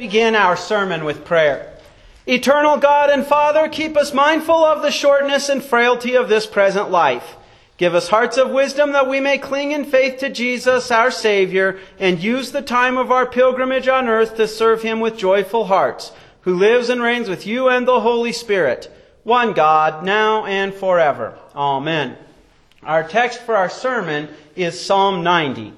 begin our sermon with prayer. Eternal God and Father, keep us mindful of the shortness and frailty of this present life. Give us hearts of wisdom that we may cling in faith to Jesus, our Savior, and use the time of our pilgrimage on earth to serve Him with joyful hearts, who lives and reigns with you and the Holy Spirit, one God, now and forever. Amen. Our text for our sermon is Psalm 90.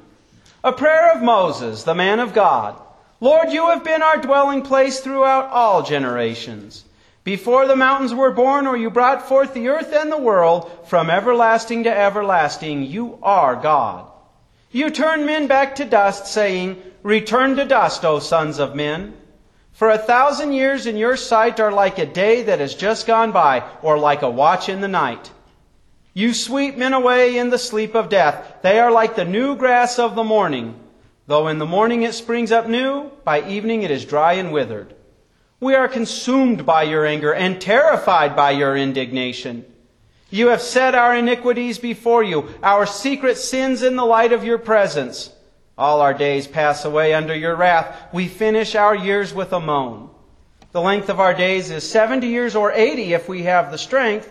A prayer of Moses, the man of God. Lord, you have been our dwelling place throughout all generations. Before the mountains were born, or you brought forth the earth and the world, from everlasting to everlasting, you are God. You turn men back to dust, saying, Return to dust, O sons of men. For a thousand years in your sight are like a day that has just gone by, or like a watch in the night. You sweep men away in the sleep of death. They are like the new grass of the morning. Though in the morning it springs up new, by evening it is dry and withered. We are consumed by your anger and terrified by your indignation. You have set our iniquities before you, our secret sins in the light of your presence. All our days pass away under your wrath. We finish our years with a moan. The length of our days is seventy years or eighty if we have the strength,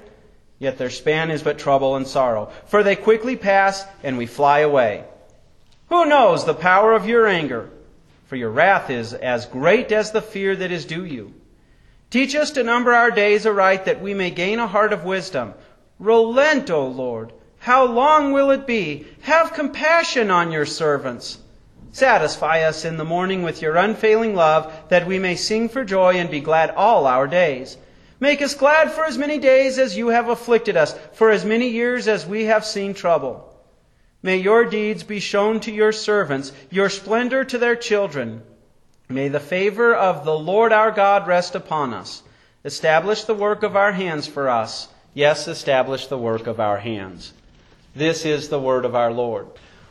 yet their span is but trouble and sorrow. For they quickly pass and we fly away. Who knows the power of your anger? For your wrath is as great as the fear that is due you. Teach us to number our days aright that we may gain a heart of wisdom. Relent, O Lord. How long will it be? Have compassion on your servants. Satisfy us in the morning with your unfailing love, that we may sing for joy and be glad all our days. Make us glad for as many days as you have afflicted us, for as many years as we have seen trouble. May your deeds be shown to your servants, your splendor to their children. May the favor of the Lord our God rest upon us. Establish the work of our hands for us. Yes, establish the work of our hands. This is the word of our Lord.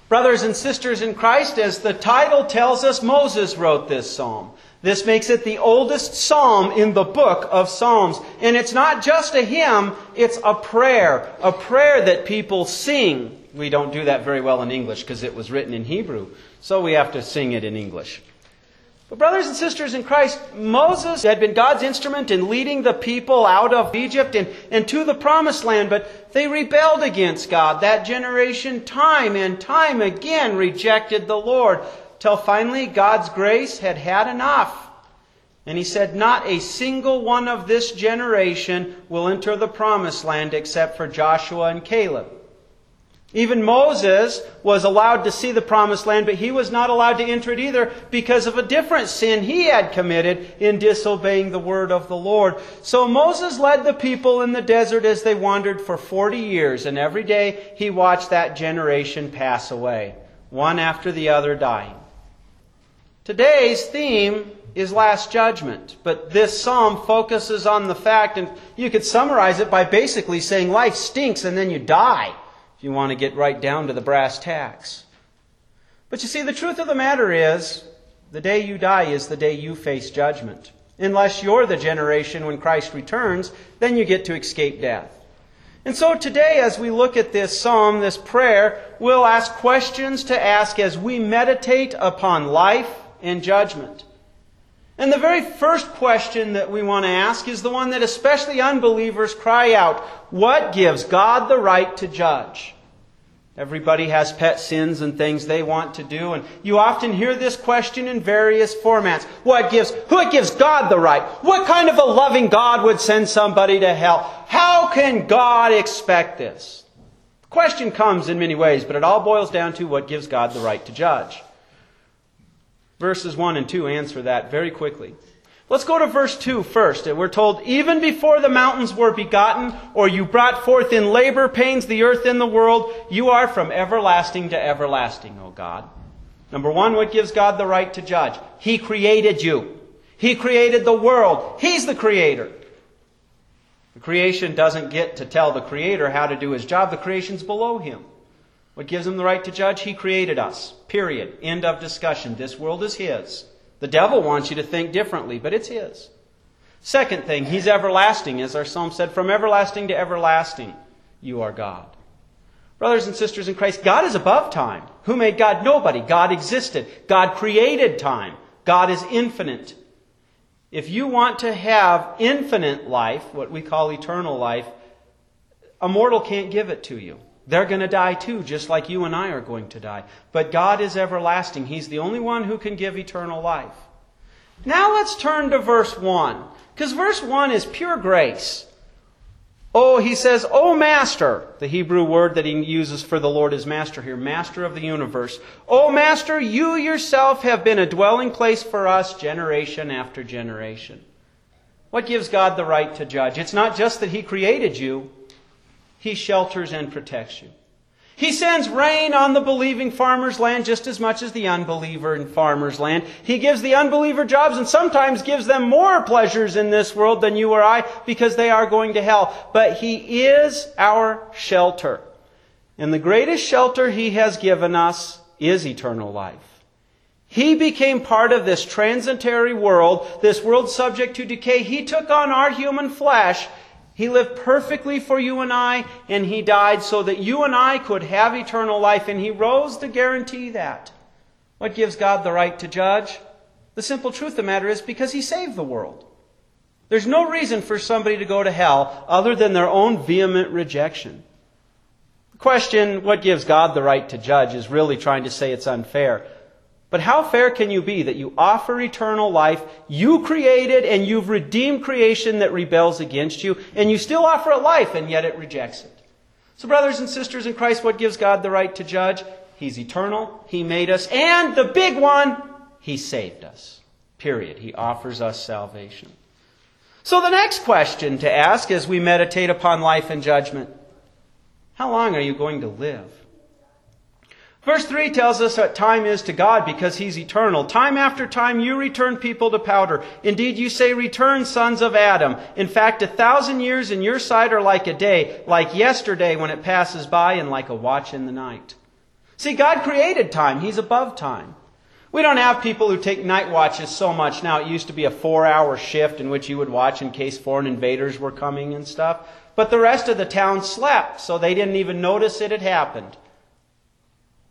Brothers and sisters in Christ, as the title tells us, Moses wrote this psalm. This makes it the oldest psalm in the book of Psalms. And it's not just a hymn, it's a prayer. A prayer that people sing we don't do that very well in English because it was written in Hebrew, so we have to sing it in English. But, brothers and sisters in Christ, Moses had been God's instrument in leading the people out of Egypt and, and to the promised land, but they rebelled against God. That generation, time and time again, rejected the Lord, till finally God's grace had had enough. And he said, Not a single one of this generation will enter the promised land except for Joshua and Caleb. Even Moses was allowed to see the promised land, but he was not allowed to enter it either because of a different sin he had committed in disobeying the word of the Lord. So Moses led the people in the desert as they wandered for 40 years, and every day he watched that generation pass away, one after the other dying. Today's theme is Last Judgment, but this psalm focuses on the fact, and you could summarize it by basically saying life stinks and then you die if you want to get right down to the brass tacks. But you see, the truth of the matter is, the day you die is the day you face judgment. Unless you're the generation when Christ returns, then you get to escape death. And so today, as we look at this psalm, this prayer, we'll ask questions to ask as we meditate upon life and judgment. And the very first question that we want to ask is the one that especially unbelievers cry out What gives God the right to judge? Everybody has pet sins and things they want to do, and you often hear this question in various formats. What gives, who gives God the right? What kind of a loving God would send somebody to hell? How can God expect this? The question comes in many ways, but it all boils down to what gives God the right to judge. Verses 1 and 2 answer that very quickly. Let's go to verse 2 first. We're told, even before the mountains were begotten, or you brought forth in labor pains the earth and the world, you are from everlasting to everlasting, O God. Number one, what gives God the right to judge? He created you. He created the world. He's the creator. The creation doesn't get to tell the creator how to do his job. The creation's below him. What gives him the right to judge? He created us. Period. End of discussion. This world is his. The devil wants you to think differently, but it's his. Second thing, he's everlasting. As our psalm said, from everlasting to everlasting, you are God. Brothers and sisters in Christ, God is above time. Who made God? Nobody. God existed. God created time. God is infinite. If you want to have infinite life, what we call eternal life, a mortal can't give it to you. They're going to die too, just like you and I are going to die. But God is everlasting. He's the only one who can give eternal life. Now let's turn to verse 1. Because verse 1 is pure grace. Oh, he says, Oh, Master. The Hebrew word that he uses for the Lord is Master here, Master of the universe. Oh, Master, you yourself have been a dwelling place for us generation after generation. What gives God the right to judge? It's not just that he created you, he shelters and protects you. He sends rain on the believing farmer's land just as much as the unbeliever in farmer's land. He gives the unbeliever jobs and sometimes gives them more pleasures in this world than you or I because they are going to hell. But He is our shelter. And the greatest shelter He has given us is eternal life. He became part of this transitory world, this world subject to decay. He took on our human flesh he lived perfectly for you and I, and He died so that you and I could have eternal life, and He rose to guarantee that. What gives God the right to judge? The simple truth of the matter is because He saved the world. There's no reason for somebody to go to hell other than their own vehement rejection. The question, what gives God the right to judge, is really trying to say it's unfair. But how fair can you be that you offer eternal life, you created and you've redeemed creation that rebels against you, and you still offer it life, and yet it rejects it? So, brothers and sisters in Christ, what gives God the right to judge? He's eternal, He made us, and the big one, He saved us. Period. He offers us salvation. So, the next question to ask as we meditate upon life and judgment how long are you going to live? Verse 3 tells us what time is to God because He's eternal. Time after time you return people to powder. Indeed, you say, Return, sons of Adam. In fact, a thousand years in your sight are like a day, like yesterday when it passes by, and like a watch in the night. See, God created time. He's above time. We don't have people who take night watches so much now. It used to be a four hour shift in which you would watch in case foreign invaders were coming and stuff. But the rest of the town slept, so they didn't even notice it had happened.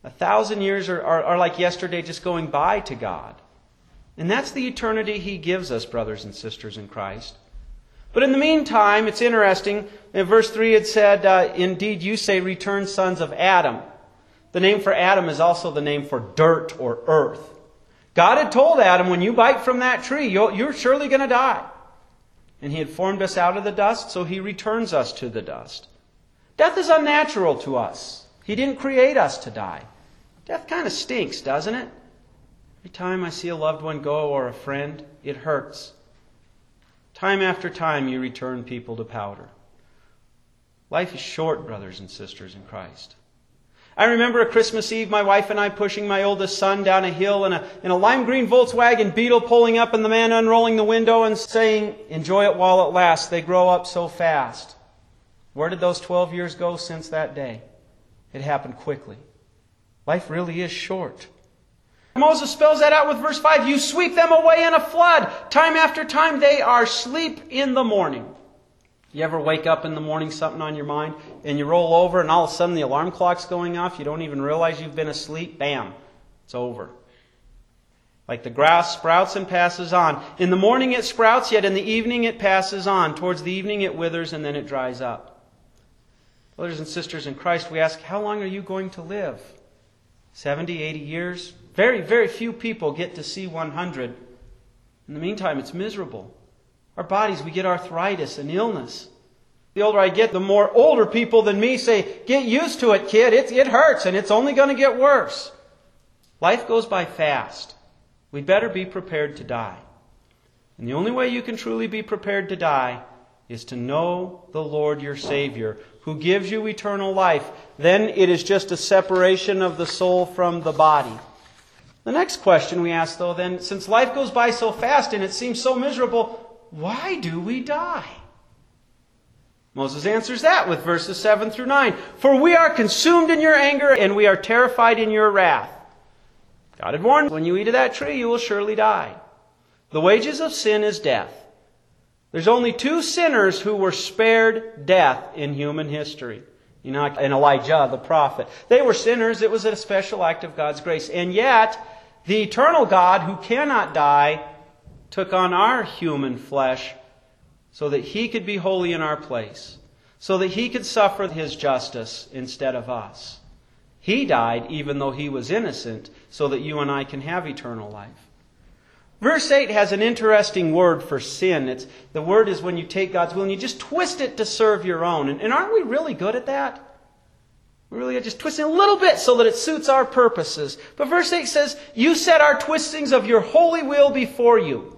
A thousand years are, are, are, like yesterday just going by to God. And that's the eternity He gives us, brothers and sisters in Christ. But in the meantime, it's interesting. In verse 3 it said, uh, Indeed, you say, return sons of Adam. The name for Adam is also the name for dirt or earth. God had told Adam, when you bite from that tree, you're surely going to die. And He had formed us out of the dust, so He returns us to the dust. Death is unnatural to us. He didn't create us to die. Death kind of stinks, doesn't it? Every time I see a loved one go or a friend, it hurts. Time after time, you return people to powder. Life is short, brothers and sisters in Christ. I remember a Christmas Eve, my wife and I pushing my oldest son down a hill in a, in a lime green Volkswagen Beetle pulling up and the man unrolling the window and saying, Enjoy it while it lasts. They grow up so fast. Where did those 12 years go since that day? It happened quickly. Life really is short. Moses spells that out with verse 5. You sweep them away in a flood. Time after time, they are sleep in the morning. You ever wake up in the morning, something on your mind, and you roll over, and all of a sudden the alarm clock's going off? You don't even realize you've been asleep? Bam, it's over. Like the grass sprouts and passes on. In the morning it sprouts, yet in the evening it passes on. Towards the evening it withers, and then it dries up. Brothers and sisters in Christ, we ask, how long are you going to live? 70, 80 years? Very, very few people get to see 100. In the meantime, it's miserable. Our bodies, we get arthritis and illness. The older I get, the more older people than me say, Get used to it, kid. It, it hurts and it's only going to get worse. Life goes by fast. We'd better be prepared to die. And the only way you can truly be prepared to die is to know the Lord your Savior, who gives you eternal life. Then it is just a separation of the soul from the body. The next question we ask, though, then, since life goes by so fast and it seems so miserable, why do we die? Moses answers that with verses 7 through 9. For we are consumed in your anger and we are terrified in your wrath. God had warned, when you eat of that tree, you will surely die. The wages of sin is death. There's only two sinners who were spared death in human history. Enoch and Elijah, the prophet. They were sinners. It was a special act of God's grace. And yet, the eternal God who cannot die took on our human flesh so that he could be holy in our place, so that he could suffer his justice instead of us. He died even though he was innocent, so that you and I can have eternal life. Verse 8 has an interesting word for sin. It's, the word is when you take God's will and you just twist it to serve your own. And, and aren't we really good at that? We really are just twisting a little bit so that it suits our purposes. But verse 8 says, You set our twistings of your holy will before you.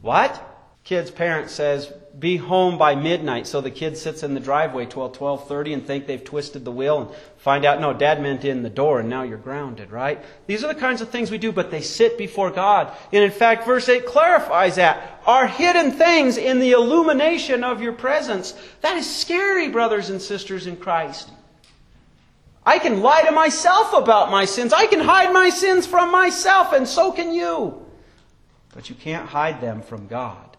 What? Kid's parent says, be home by midnight. So the kid sits in the driveway till 12:30 and think they've twisted the wheel and find out no, dad meant in the door and now you're grounded, right? These are the kinds of things we do, but they sit before God. And in fact, verse 8 clarifies that. Are hidden things in the illumination of your presence. That is scary, brothers and sisters in Christ. I can lie to myself about my sins. I can hide my sins from myself, and so can you. But you can't hide them from God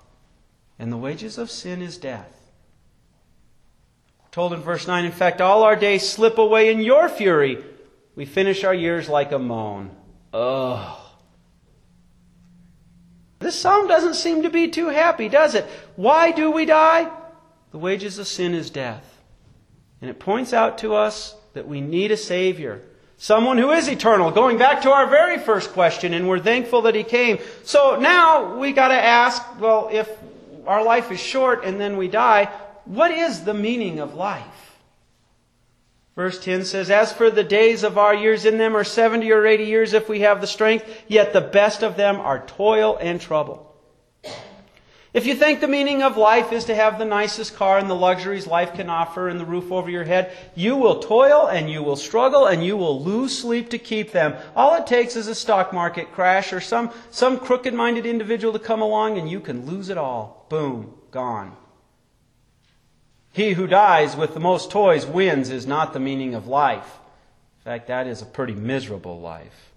and the wages of sin is death. Told in verse 9, in fact, all our days slip away in your fury. We finish our years like a moan. Ugh. This psalm doesn't seem to be too happy, does it? Why do we die? The wages of sin is death. And it points out to us that we need a Savior. Someone who is eternal. Going back to our very first question, and we're thankful that He came. So now we gotta ask, well, if our life is short and then we die, what is the meaning of life? Verse 10 says, As for the days of our years in them are 70 or 80 years if we have the strength, yet the best of them are toil and trouble. If you think the meaning of life is to have the nicest car and the luxuries life can offer and the roof over your head, you will toil and you will struggle and you will lose sleep to keep them. All it takes is a stock market crash or some, some crooked minded individual to come along and you can lose it all. Boom, gone. He who dies with the most toys wins is not the meaning of life. In fact, that is a pretty miserable life.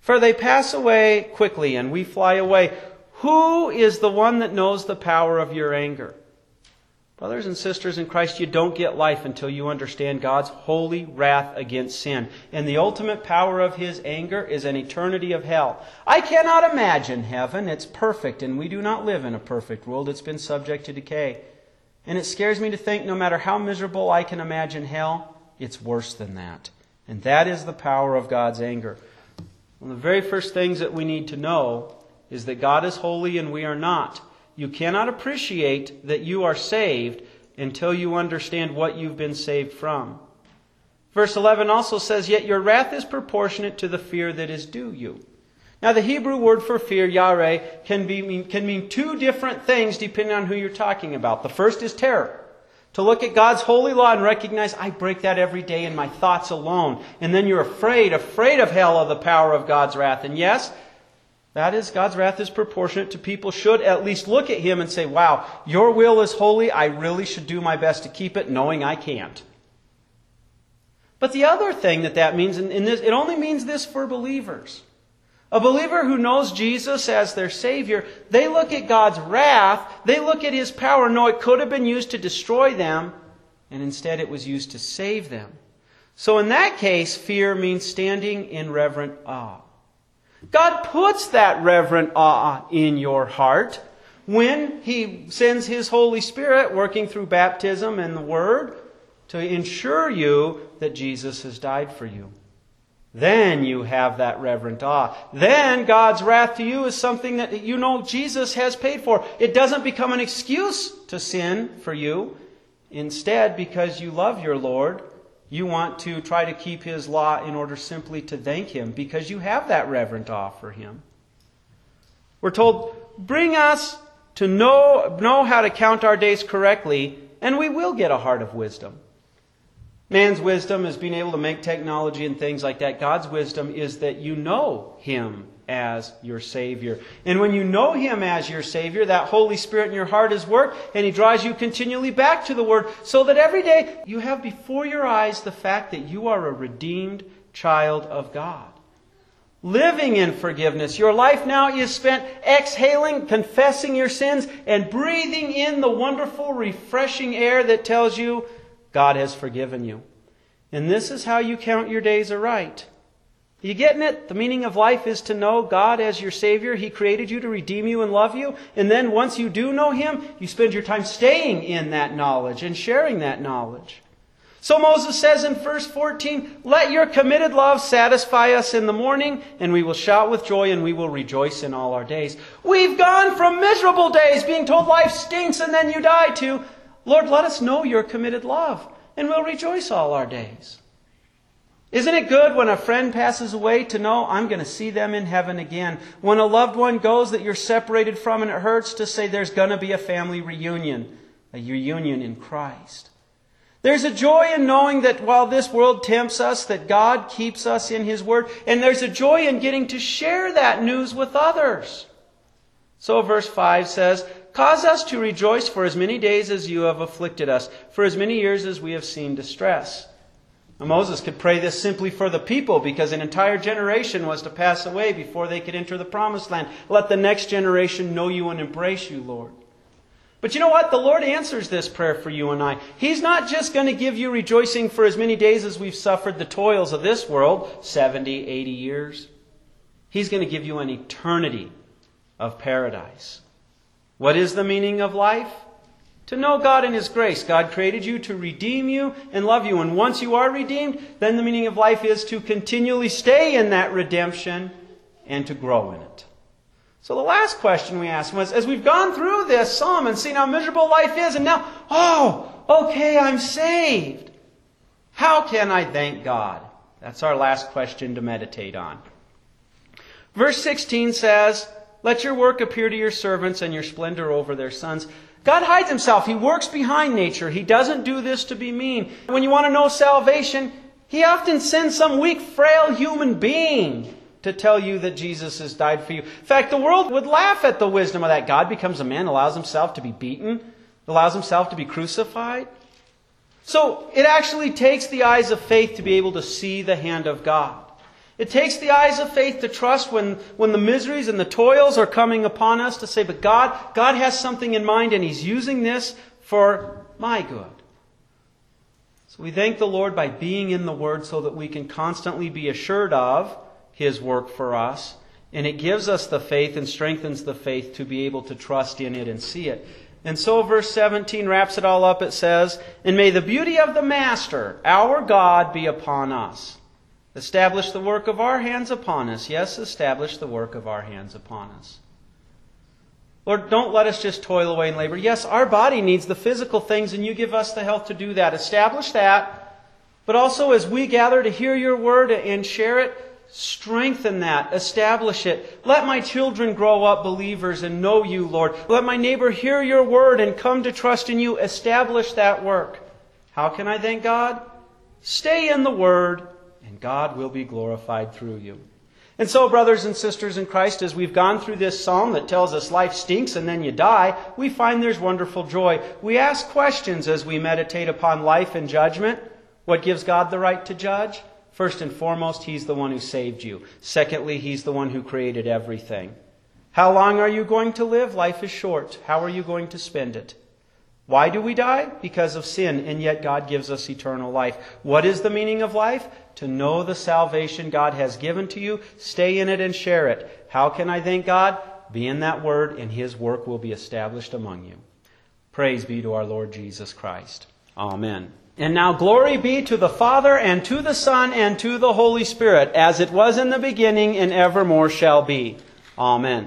For they pass away quickly and we fly away. Who is the one that knows the power of your anger? Brothers and sisters in Christ, you don't get life until you understand God's holy wrath against sin. And the ultimate power of His anger is an eternity of hell. I cannot imagine heaven. It's perfect, and we do not live in a perfect world. It's been subject to decay. And it scares me to think no matter how miserable I can imagine hell, it's worse than that. And that is the power of God's anger. One of the very first things that we need to know is that God is holy and we are not. You cannot appreciate that you are saved until you understand what you've been saved from. Verse 11 also says, Yet your wrath is proportionate to the fear that is due you. Now, the Hebrew word for fear, yare, can, be, can mean two different things depending on who you're talking about. The first is terror. To look at God's holy law and recognize, I break that every day in my thoughts alone. And then you're afraid, afraid of hell, of the power of God's wrath. And yes, that is, God's wrath is proportionate to people should at least look at Him and say, wow, your will is holy. I really should do my best to keep it, knowing I can't. But the other thing that that means, and this, it only means this for believers. A believer who knows Jesus as their Savior, they look at God's wrath, they look at His power, know it could have been used to destroy them, and instead it was used to save them. So in that case, fear means standing in reverent awe. God puts that reverent awe in your heart when He sends His Holy Spirit working through baptism and the Word to ensure you that Jesus has died for you. Then you have that reverent awe. Then God's wrath to you is something that you know Jesus has paid for. It doesn't become an excuse to sin for you. Instead, because you love your Lord, you want to try to keep his law in order simply to thank him because you have that reverent awe for him. We're told, bring us to know, know how to count our days correctly, and we will get a heart of wisdom. Man's wisdom is being able to make technology and things like that. God's wisdom is that you know him as your Savior. And when you know Him as your Savior, that Holy Spirit in your heart is work, and He draws you continually back to the Word, so that every day you have before your eyes the fact that you are a redeemed child of God. Living in forgiveness. Your life now is spent exhaling, confessing your sins, and breathing in the wonderful, refreshing air that tells you God has forgiven you. And this is how you count your days aright. You getting it? The meaning of life is to know God as your Savior. He created you to redeem you and love you. And then once you do know Him, you spend your time staying in that knowledge and sharing that knowledge. So Moses says in verse 14, Let your committed love satisfy us in the morning, and we will shout with joy and we will rejoice in all our days. We've gone from miserable days, being told life stinks and then you die, to, Lord, let us know your committed love, and we'll rejoice all our days. Isn't it good when a friend passes away to know I'm going to see them in heaven again? When a loved one goes that you're separated from and it hurts to say there's going to be a family reunion, a reunion in Christ. There's a joy in knowing that while this world tempts us, that God keeps us in His Word. And there's a joy in getting to share that news with others. So verse 5 says, Cause us to rejoice for as many days as you have afflicted us, for as many years as we have seen distress. Moses could pray this simply for the people because an entire generation was to pass away before they could enter the promised land. Let the next generation know you and embrace you, Lord. But you know what? The Lord answers this prayer for you and I. He's not just going to give you rejoicing for as many days as we've suffered the toils of this world 70, 80 years. He's going to give you an eternity of paradise. What is the meaning of life? To know God and His grace. God created you to redeem you and love you. And once you are redeemed, then the meaning of life is to continually stay in that redemption and to grow in it. So the last question we asked was, as we've gone through this psalm and seen how miserable life is, and now, oh, okay, I'm saved. How can I thank God? That's our last question to meditate on. Verse 16 says, Let your work appear to your servants and your splendor over their sons. God hides himself. He works behind nature. He doesn't do this to be mean. When you want to know salvation, he often sends some weak, frail human being to tell you that Jesus has died for you. In fact, the world would laugh at the wisdom of that. God becomes a man, allows himself to be beaten, allows himself to be crucified. So it actually takes the eyes of faith to be able to see the hand of God. It takes the eyes of faith to trust when, when the miseries and the toils are coming upon us to say, but God, God has something in mind and He's using this for my good. So we thank the Lord by being in the Word so that we can constantly be assured of his work for us. And it gives us the faith and strengthens the faith to be able to trust in it and see it. And so verse 17 wraps it all up. It says, And may the beauty of the Master, our God, be upon us. Establish the work of our hands upon us. Yes, establish the work of our hands upon us. Lord, don't let us just toil away in labor. Yes, our body needs the physical things, and you give us the health to do that. Establish that. But also, as we gather to hear your word and share it, Strengthen that. Establish it. Let my children grow up believers and know you, Lord. Let my neighbor hear your word and come to trust in you. Establish that work. How can I thank God? Stay in the word, and God will be glorified through you. And so, brothers and sisters in Christ, as we've gone through this psalm that tells us life stinks and then you die, we find there's wonderful joy. We ask questions as we meditate upon life and judgment. What gives God the right to judge? First and foremost, He's the one who saved you. Secondly, He's the one who created everything. How long are you going to live? Life is short. How are you going to spend it? Why do we die? Because of sin, and yet God gives us eternal life. What is the meaning of life? To know the salvation God has given to you, stay in it and share it. How can I thank God? Be in that word, and His work will be established among you. Praise be to our Lord Jesus Christ. Amen. And now glory be to the Father and to the Son and to the Holy Spirit, as it was in the beginning and evermore shall be. Amen.